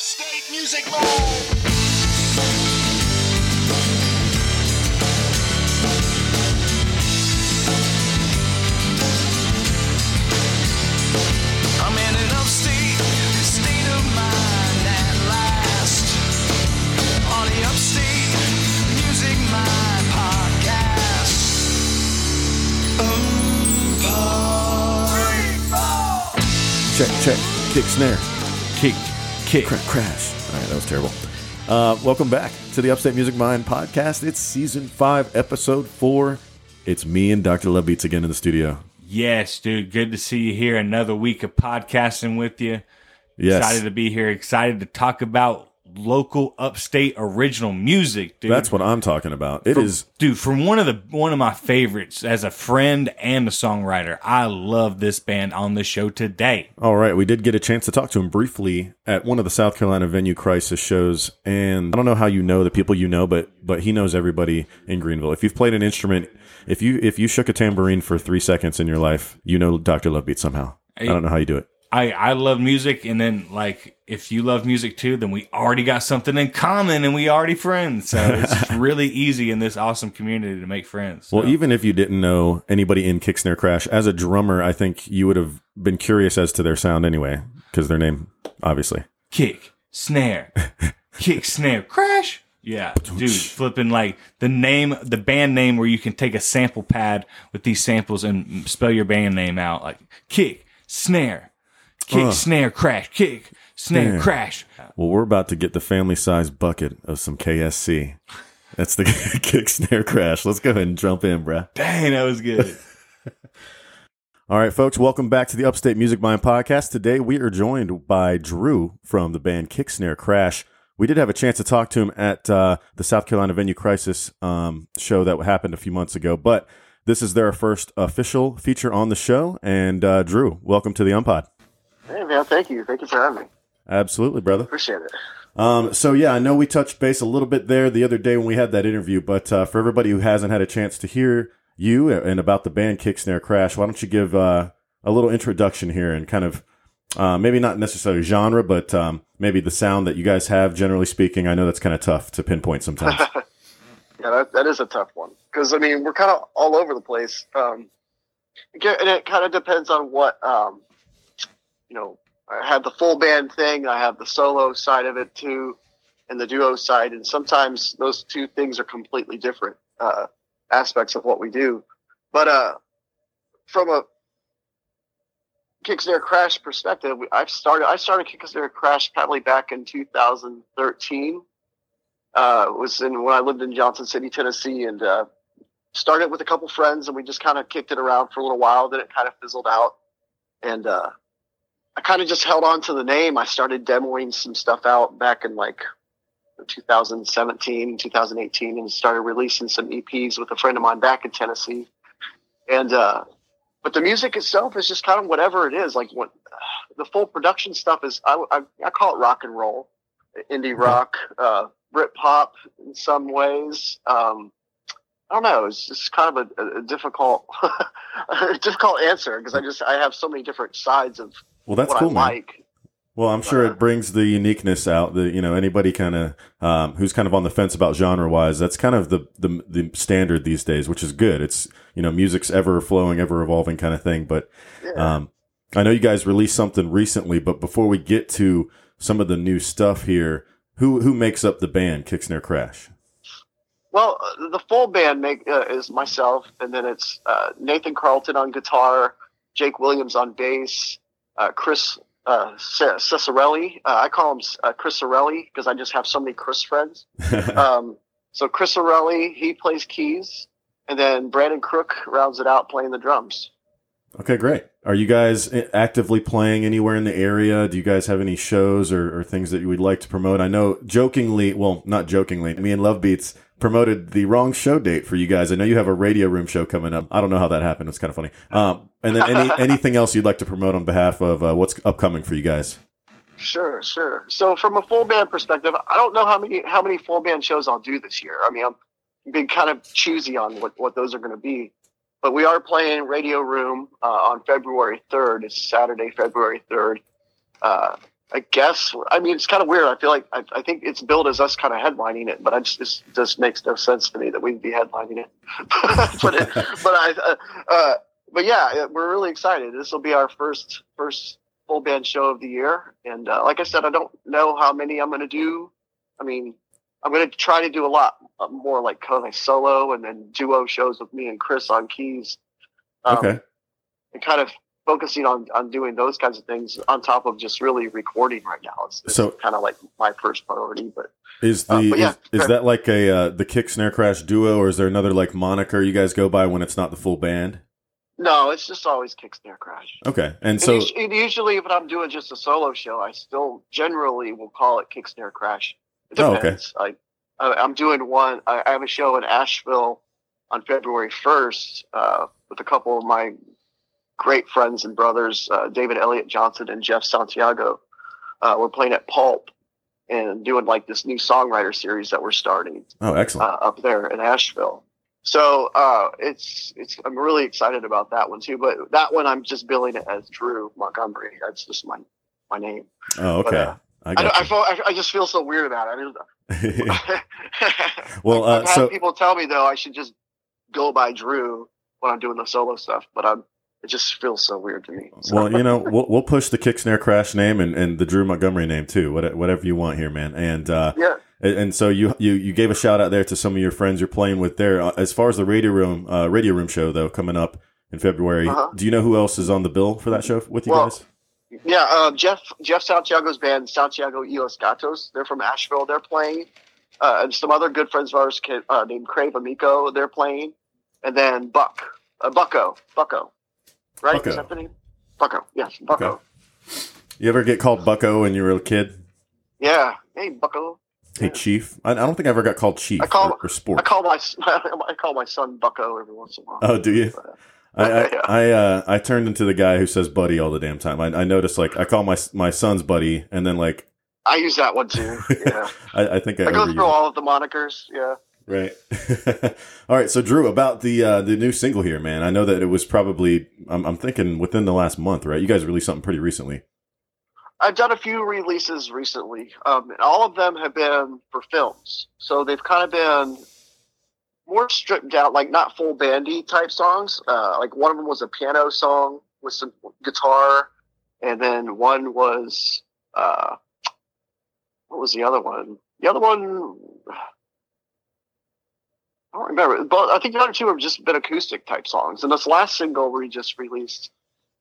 Upstate Music Mode. Check, check. Kick, snare. Kick, kick. Cra- crash. All right, that was terrible. Uh, welcome back to the Upstate Music Mind podcast. It's season five, episode four. It's me and Dr. Love Beats again in the studio. Yes, dude. Good to see you here. Another week of podcasting with you. Yes. Excited to be here. Excited to talk about local upstate original music, dude. That's what I'm talking about. It is. dude from one of the one of my favorites as a friend and a songwriter. I love this band on the show today. All right, we did get a chance to talk to him briefly at one of the South Carolina venue crisis shows, and I don't know how you know the people you know, but but he knows everybody in Greenville. If you've played an instrument, if you if you shook a tambourine for three seconds in your life, you know Dr. Love Beats somehow. I don't know how you do it. I I love music, and then like if you love music too, then we already got something in common, and we already friends. So it's really easy in this awesome community to make friends. Well, even if you didn't know anybody in Kick Snare Crash, as a drummer, I think you would have been curious as to their sound anyway, because their name, obviously. kick, snare, kick, snare, crash. Yeah, dude, flipping like the name, the band name where you can take a sample pad with these samples and spell your band name out like kick, snare, kick, Ugh. snare, crash, kick, snare, Damn. crash. Well, we're about to get the family size bucket of some KSC. That's the Kick Snare Crash. Let's go ahead and jump in, bruh. Dang, that was good. All right, folks, welcome back to the Upstate Music Mind podcast. Today we are joined by Drew from the band Kick Snare Crash. We did have a chance to talk to him at uh, the South Carolina Venue Crisis um, show that happened a few months ago, but this is their first official feature on the show. And uh, Drew, welcome to the UMMPod. Hey man, thank you. Thank you for having me. Absolutely, brother. Appreciate it. Um, so yeah, I know we touched base a little bit there the other day when we had that interview, but uh, for everybody who hasn't had a chance to hear you and about the band Kick Snare Crash, why don't you give uh, a little introduction here and kind of uh, maybe not necessarily genre, but um, maybe the sound that you guys have, generally speaking. I know that's kind of tough to pinpoint sometimes. Yeah, that, that is a tough one because I mean we're kind of all over the place. Um, and it kind of depends on what um, you know. I have the full band thing. I have the solo side of it too, and the duo side. And sometimes those two things are completely different uh, aspects of what we do. But uh, from a Kicksnarecrash perspective, I've started. I started Kicksnarecrash probably back in 2013. Uh, was in when I lived in Johnson City, Tennessee, and uh, started with a couple friends, and we just kind of kicked it around for a little while. Then it kind of fizzled out, and uh, I kind of just held on to the name. I started demoing some stuff out back in like 2017, 2018, and started releasing some EPs with a friend of mine back in Tennessee. And uh, but the music itself is just kind of whatever it is. Like what the full production stuff is. I, I, I call it rock and roll, indie rock, uh, Brit pop in some ways. Um, I don't know. It's just kind of a, a difficult, a difficult answer because I just I have so many different sides of well, that's cool, I man. like. Well, I'm sure it brings the uniqueness out. The you know anybody kind of um, who's kind of on the fence about genre wise. That's kind of the, the the standard these days, which is good. It's you know music's ever flowing, ever evolving kind of thing. But um, I know you guys released something recently. But before we get to some of the new stuff here, who who makes up the band Kick Snare Crash? Well, the full band make uh, is myself, and then it's uh, Nathan Carlton on guitar, Jake Williams on bass, uh, Chris uh, C- Ciccarelli. Uh, I call him uh, Chris Sorelli because I just have so many Chris friends. um, so Chris Sorelli, he plays keys, and then Brandon Crook rounds it out playing the drums. Okay, great. Are you guys actively playing anywhere in the area? Do you guys have any shows or, or things that you would like to promote? I know jokingly, well, not jokingly, me and Love Beats promoted the wrong show date for you guys. I know you have a radio room show coming up. I don't know how that happened. It's kind of funny. Um, and then any, anything else you'd like to promote on behalf of uh, what's upcoming for you guys? Sure, sure. So from a full band perspective, I don't know how many how many full band shows I'll do this year. I mean, I'm being kind of choosy on what, what those are going to be. But we are playing Radio Room uh, on February 3rd. It's Saturday, February 3rd. Uh, I guess. I mean, it's kind of weird. I feel like I, I think it's billed as us kind of headlining it, but I just it just makes no sense to me that we'd be headlining it. but it, but I uh, uh, but yeah, we're really excited. This will be our first first full band show of the year, and uh, like I said, I don't know how many I'm going to do. I mean, I'm going to try to do a lot uh, more like kind of solo and then duo shows with me and Chris on keys. Um, Okay. And kind of focusing on, on doing those kinds of things on top of just really recording right now. It's, it's So- kind of like my first priority, but Is the Uh, but yeah, is, is that like a uh, the kick snare crash duo, or is there another like moniker you guys go by when it's not the full band? no, it's just always kick snare crash. Okay, and so and usually, if I'm doing just a solo show, I still generally will call it kick snare crash. It Oh, okay. I, I, I'm doing one. I, I have a show in Asheville on February 1st uh, with a couple of my great friends and brothers, uh, David Elliott Johnson and Jeff Santiago. Uh, we're playing at Pulp and doing like this new songwriter series that we're starting oh, excellent. uh, up there in Asheville. So uh, it's it's I'm really excited about that one too. But that one I'm just billing it as Drew Montgomery. That's just my my name. oh, but, okay. uh, I I, don't- I, feel, I, just feel so weird about it. I Well, uh, so- people tell me though I should just go by Drew when I'm doing the solo stuff, but I'm it just feels so weird to me. So- well, you know, we'll, we'll push the kick snare crash name and, and the Drew Montgomery name too. What, whatever you want here, man. And uh, yeah. and, so you, you you gave a shout out there to some of your friends you're playing with there. Uh, as far as the radio room uh, radio room show though, coming up in February, Uh-huh. do you know who else is on the bill for that show with you Well, guys? Yeah, uh, Jeff Jeff Santiago's band Santiago y Los Gatos. They're from Asheville. They're playing, uh, and some other good friends of ours uh, named Crave Amico. They're playing, and then Buck, uh, Bucko, Bucko, right? Bucko. Is that the name? Bucko. Yes, Bucko. You ever get called Bucko when you were a kid? Yeah. Hey, Bucko. Hey, Yeah. Chief. I, I don't think I ever got called Chief I call- or, or Sport. I call my I call my son Bucko every once in a while. Oh, do you? I I Yeah. I, uh, I turned into the guy who says buddy all the damn time. I, I noticed like I call my my son's buddy, and then like I use that one too. Yeah, I, I think I, I go through all of the monikers. Yeah. Right. all right, so Drew, about the uh, the new single here, man. I know that it was probably I'm, I'm thinking within the last month, right? You guys released something pretty recently. I've done a few releases recently. Um, and all of them have been for films, so they've kind of been more stripped down, like not full bandy type songs. Uh, like one of them was a piano song with some guitar, and then one was uh, what was the other one? The other one. I don't remember, but I think the other two have just been acoustic type songs. And this last single we just released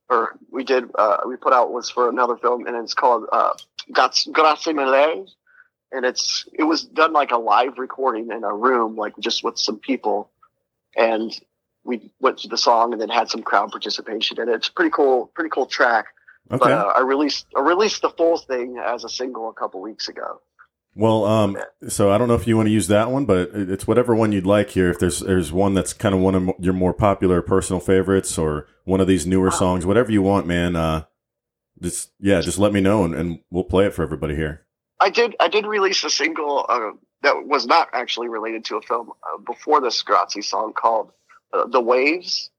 or we did uh, we put out was for another film and it's called uh Grazie Mille and it's it was done like a live recording in a room like just with some people and we went through the song and then had some crowd participation and. It's pretty cool pretty cool track. Okay. But uh, I released I released the full thing as a single a couple weeks ago. Well, um, so I don't know if you want to use that one, but it's whatever one you'd like here. If there's there's one that's kind of one of your more popular personal favorites, or one of these newer songs, whatever you want, man. Uh, just yeah, just let me know and, and we'll play it for everybody here. I did. I did release a single uh, that was not actually related to a film uh, before this Grazi song called uh, "The Waves,"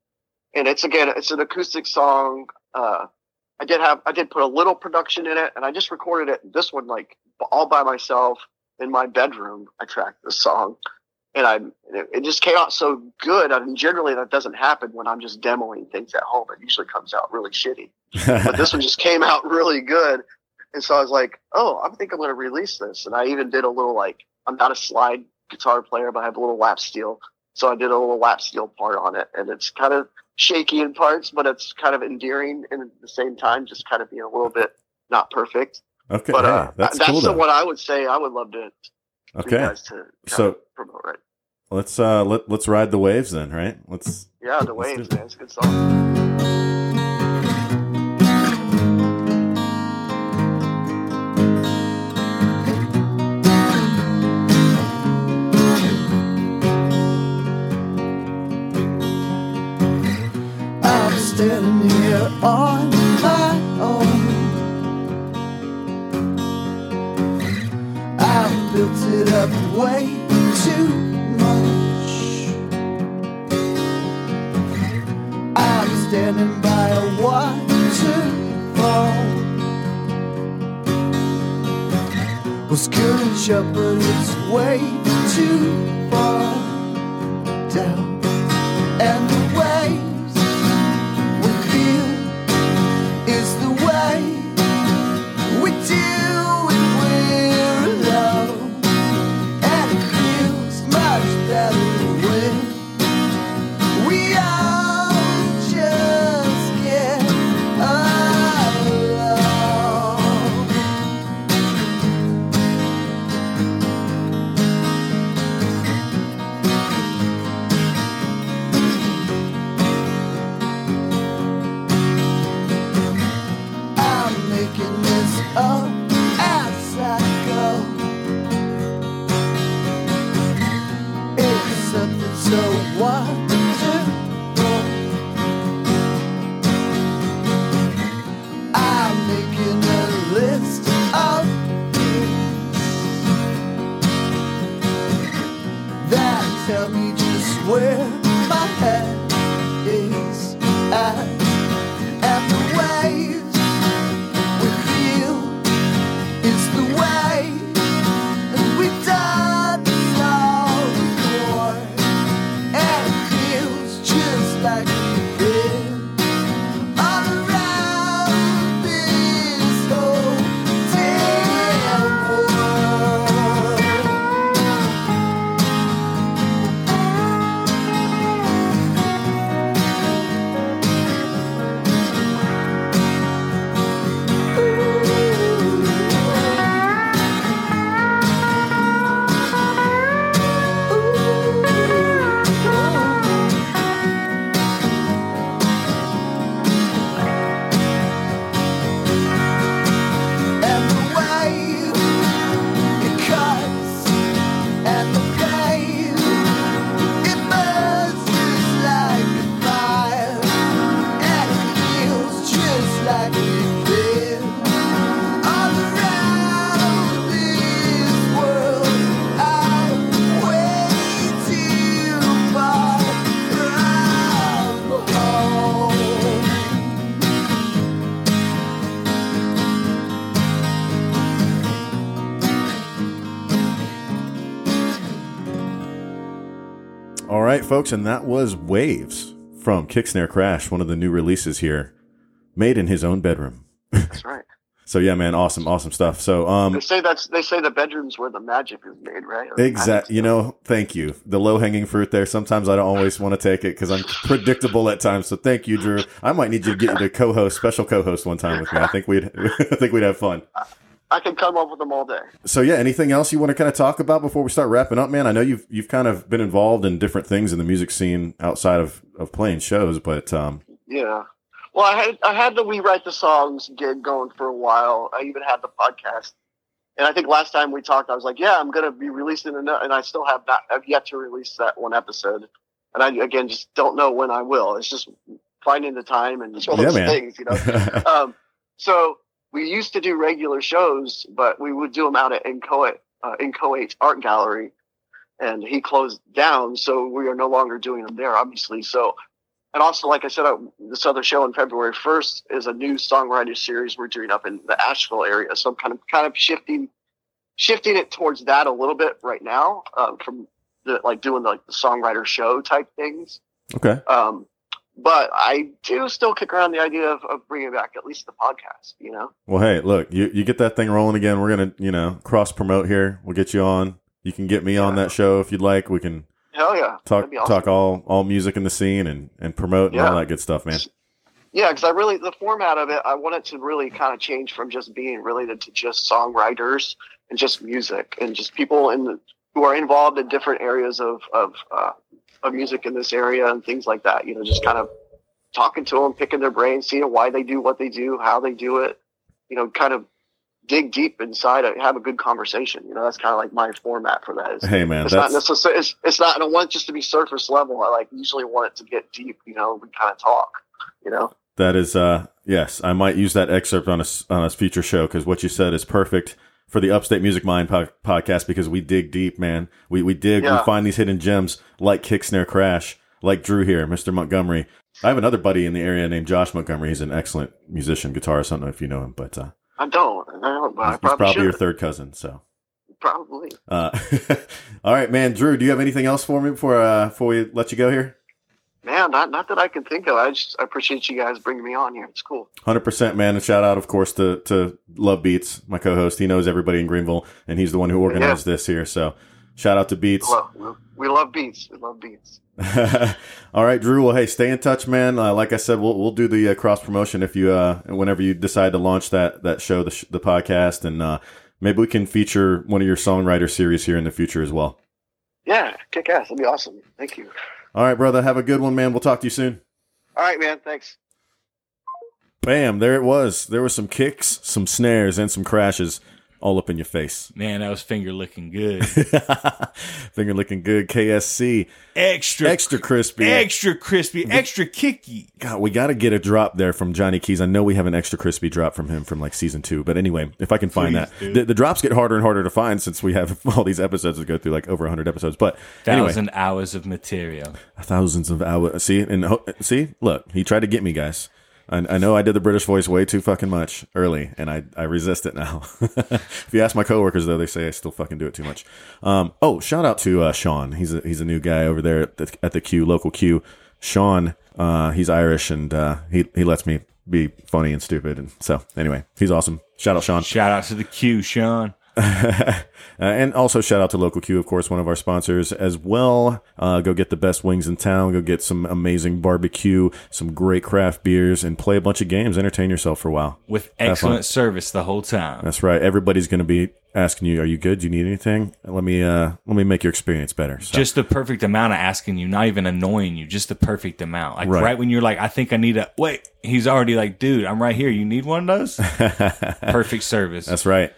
and it's again it's an acoustic song. I did have I did put a little production in it, and I just recorded it. This one like all by myself in my bedroom. I tracked this song, and I it, it just came out so good. I mean, generally that doesn't happen when I'm just demoing things at home. It usually comes out really shitty but this one just came out really good. And so I was like, oh, I think I'm going to release this. And I even did a little like, I'm not a slide guitar player, but I have a little lap steel. So I did a little lap steel part on it. And it's kind of shaky in parts, but it's kind of endearing and at the same time, just kind of being a little bit not perfect. okay, But hey, uh, that's, that's, cool. the Though. one I would say I would love to, Okay, guys to So- promote, right? let's uh let let's ride the waves then, right? Let's Yeah, the waves, man. It's a good song. Standing here on my own. I've built it up way too much. I'm standing by a waterfall. was good up, but it's way too far down. And the folks, and that was Waves from Kicksnare Crash, one of the new releases here, made in his own bedroom. That's right. So yeah, man, awesome, awesome stuff. So um, They say that's they say the bedroom's where the magic is made, right? Or exact, you know, thank you. The low hanging fruit there. Sometimes I don't always want to take it because I'm predictable at times. So thank you, Drew. I might need you to get you to co-host, special co-host one time with me. I think we'd, I think we'd have fun. I can come up with them all day. So yeah, anything else you want to kind of talk about before we start wrapping up, man? I know you've you've kind of been involved in different things in the music scene outside of of playing shows, but um, Yeah. Well, I had I had the We Write the Songs gig going for a while. I even had the podcast, and I think last time we talked, I was like, "Yeah, I'm going to be releasing another," and I still have not have yet to release that one episode. And I again just don't know when I will. It's just finding the time and all Yeah, those man. things, you know. um, so we used to do regular shows, but we would do them out at Inchoate, uh, Inchoate Art Gallery, and he closed down, so we are no longer doing them there, obviously. So, and also, like I said, uh, this other show on February first is a new songwriter series we're doing up in the Asheville area. So I'm kind of kind of shifting shifting it towards that a little bit right now, um, from the like doing like the songwriter show type things. okay, Um, but I do still kick around the idea of, of bringing back at least the podcast. You know. well, hey, look, you you get that thing rolling again. We're gonna you know cross promote here. We'll get you on. You can get me on that show if you'd like. We can Hell yeah. talk awesome. talk all all music in the scene and and promote and all that good stuff, man. Yeah, because I really the format of it, I want it to really kind of change from just being related to just songwriters and just music and just people in the, who are involved in different areas of of uh, of music in this area and things like that. You know, just kind of talking to them, picking their brains, seeing why they do what they do, how they do it. You know, kind of dig deep inside, it, have a good conversation. You know, that's kind of like my format for that. Is, Hey, man, it's not necessarily. It's, it's not. I don't want it just to be surface level. I like usually want it to get deep. You know, we kind of talk. You know. that is uh yes. I might use that excerpt on a on a future show because what you said is perfect for the Upstate Music Mind po- podcast because we dig deep, man. We we dig. We find these hidden gems like Kick Snare Crash, like Drew here, Mr. Montgomery. I have another buddy in the area named Josh Montgomery. He's an excellent musician, guitarist. I don't know if you know him, but uh, I don't. I don't but I he's, he's probably, probably should. your third cousin. So probably. Uh, all right, man. Drew, do you have anything else for me before uh, before we let you go here? Man, not not that I can think of. I just I appreciate you guys bringing me on here. It's cool. Hundred percent, man. And shout out, of course, to to Love Beats, my co-host. He knows everybody in Greenville, and he's the one who organized this here. So, shout out to Beats. Love, we love beats. We love beats. All right, Drew. Well, hey, stay in touch, man. Uh, like I said, we'll we'll do the uh, cross promotion if you uh whenever you decide to launch that that show, the sh- the podcast, and uh maybe we can feature one of your songwriter series here in the future as well. Yeah, kick ass. That'd be awesome. Thank you. All right, brother. Have a good one, man. We'll talk to you soon. All right, man. Thanks. Bam! There it was. There were some kicks, some snares, and some crashes all up in your face. Man, that was finger looking good. Finger looking good. KSC, Extra, extra crispy. extra crispy, extra kicky. God, we got to get a drop there from Johnny Keys. I know we have an extra crispy drop from him from like season two, but anyway, if I can find Please, that, the, the drops get harder and harder to find since we have all these episodes to go through, like over hundred episodes. But anyway, Thousand hours of material. thousands of hours. See and see, look, he tried to get me, guys. I, I know I did the British voice way too fucking much early, and I, I resist it now. if you ask my coworkers, though, they say I still fucking do it too much. Um, oh, shout out to uh, Sean. He's a, he's a new guy over there at the, at the Q local Q. Sean, uh, he's Irish, and uh, he he lets me be funny and stupid, and so anyway, he's awesome. Shout out Sean. Shout out to the Q, Sean. Uh, and also shout out to Local Q, of course, one of our sponsors as well. Uh, go get the best wings in town. Go get some amazing barbecue, some great craft beers, and play a bunch of games. Entertain yourself for a while. With excellent service the whole time. That's right. Everybody's going to be asking you, "Are you good? Do you need anything? Let me uh, let me make your experience better." So, Just the perfect amount of asking you, not even annoying you, just the perfect amount. Like Right. right, when you're like, I think I need a wait, he's already like, dude, I'm right here. You need one of those? perfect service. That's right.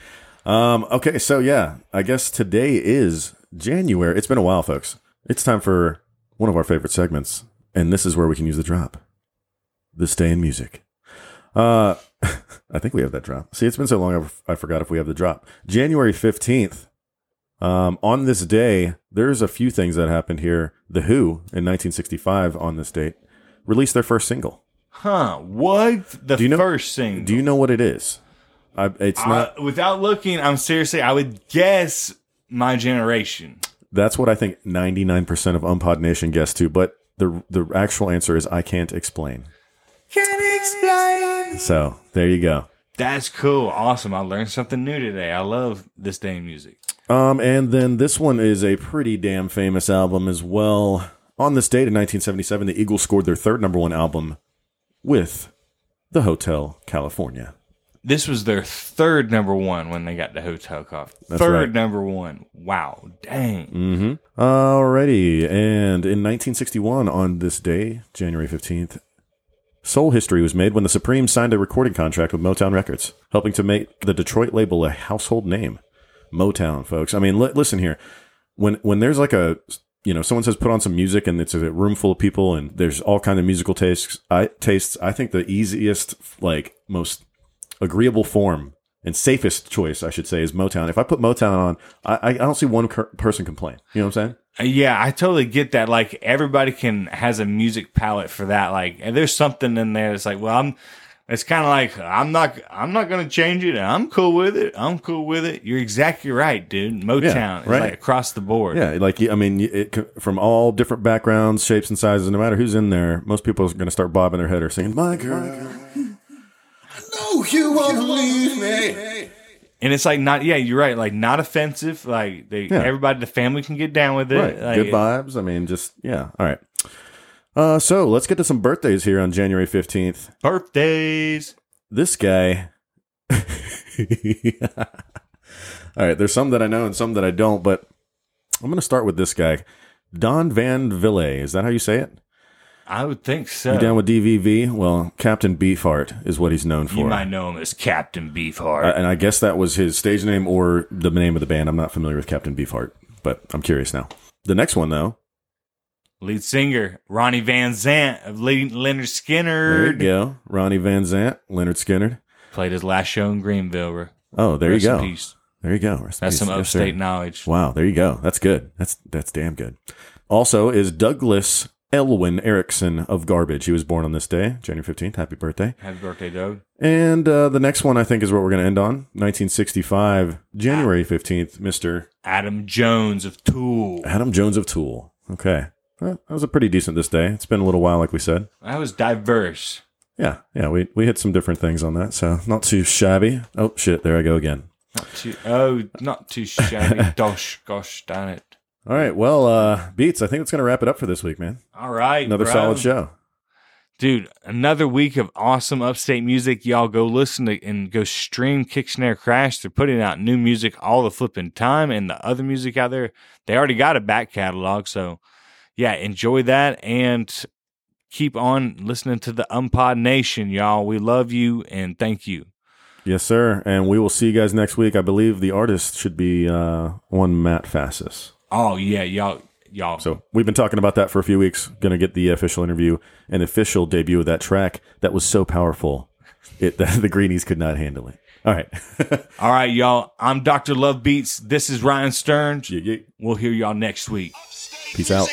Um, okay, so yeah, I guess today is January. It's been a while, folks. It's time for one of our favorite segments, and this is where we can use the drop. This day in music. Uh, I think we have that drop. See, it's been so long, I've, forgot if we have the drop. January 15th. Um, on this day, there's a few things that happened here. The Who, in 1965, on this date, released their first single. Huh. What? The Do you know- first thing. Do you know what it is? I, it's not. Uh, without looking, I'm seriously, I would guess my generation. That's what I think 99% of UMMPod Nation guessed too. but the the actual answer is I can't explain. Can't explain. So there you go. That's cool. Awesome. I learned something new today. I love this day in music. Um, and then this one is a pretty damn famous album as well. On this date in 1977, the Eagles scored their third number one album with The Hotel California. This was their third number one when they got the Hotel Coffee. That's third right. number one. Wow. Dang. Mm-hmm. Alrighty. And in 1961, on this day, January 15th, Soul history was made when the Supremes signed a recording contract with Motown Records, helping to make the Detroit label a household name. Motown, folks. I mean, li- listen here. When when there's like a you know someone says put on some music and it's a room full of people and there's all kind of musical tastes. I tastes. I think the easiest, like most agreeable form and safest choice, I should say, is Motown. If I put Motown on, I I don't see one cur- person complain. You know what I'm saying? Uh, Yeah, I totally get that. Like everybody can has a music palette for that. Like and there's something in there that's like, well, I'm. It's kind of like I'm not. I'm not going to change it. I'm cool with it. I'm cool with it. You're exactly right, dude. Motown is right. like across the board. Yeah, like I mean, it, from all different backgrounds, shapes, and sizes. No matter who's in there, most people are going to start bobbing their head or singing "My Girl." No, you won't leave me. And it's like not. Yeah, you're right. Like not offensive. Like they, Yeah. everybody, the family can get down with it. Right, Like, good vibes. I mean, just yeah. All right. Uh, so let's get to some birthdays here on January fifteenth. Birthdays. This guy. all right, there's some that I know and some that I don't, but I'm going to start with this guy, Don Van Ville. Is that how you say it? I would think so. You down with DVV? Well, Captain Beefheart is what he's known for. You might know him as Captain Beefheart. Uh, and I guess that was his stage name or the name of the band. I'm not familiar with Captain Beefheart, but I'm curious now. The next one, though, Lead singer Ronnie Van Zant of Le- Lynyrd Skynyrd. there you go. Ronnie Van Zant, Lynyrd Skynyrd. Played his last show in Greenville. Oh, there Rest you go. peace. There you go. Rest That's some Yes, upstate knowledge. Wow, there you go. That's good. That's that's damn good. Also, is Douglas Elwin Erikson of Garbage. He was born on this day, January 15th. Happy birthday. Happy birthday, Doug. And uh, the next one, I think, is what we're going to end on. 1965, January 15th, Mr. Adam Jones of Tool. Adam Jones of Tool. Okay. Well, that was a pretty decent this day. It's been a little while, like we said. That was diverse. Yeah, yeah, we, we hit some different things on that, so not too shabby. Oh, shit, there I go again. Not too, oh, not too shabby. Dosh, gosh, darn it. All right, well, uh, Beats, I think that's going to wrap it up for this week, man. All right. Another bro. solid show. Dude, another week of awesome upstate music. Y'all go listen to and go stream Kick Snare Crash. They're putting out new music all the flipping time and the other music out there. They already got a back catalog. So, yeah, enjoy that and keep on listening to the UMMPod Nation, y'all. We love you and thank you. Yes, sir. And we will see you guys next week. I believe the artist should be uh, one Matt Fassis. Oh, yeah, y'all. Y'all. So we've been talking about that for a few weeks. Going to get the official interview and official debut of that track that was so powerful, it that the Greenies could not handle it. All right. all right, y'all. I'm Dr. Love Beats. This is Ryan Stearns. Yeah, yeah. We'll hear y'all next week. Peace out.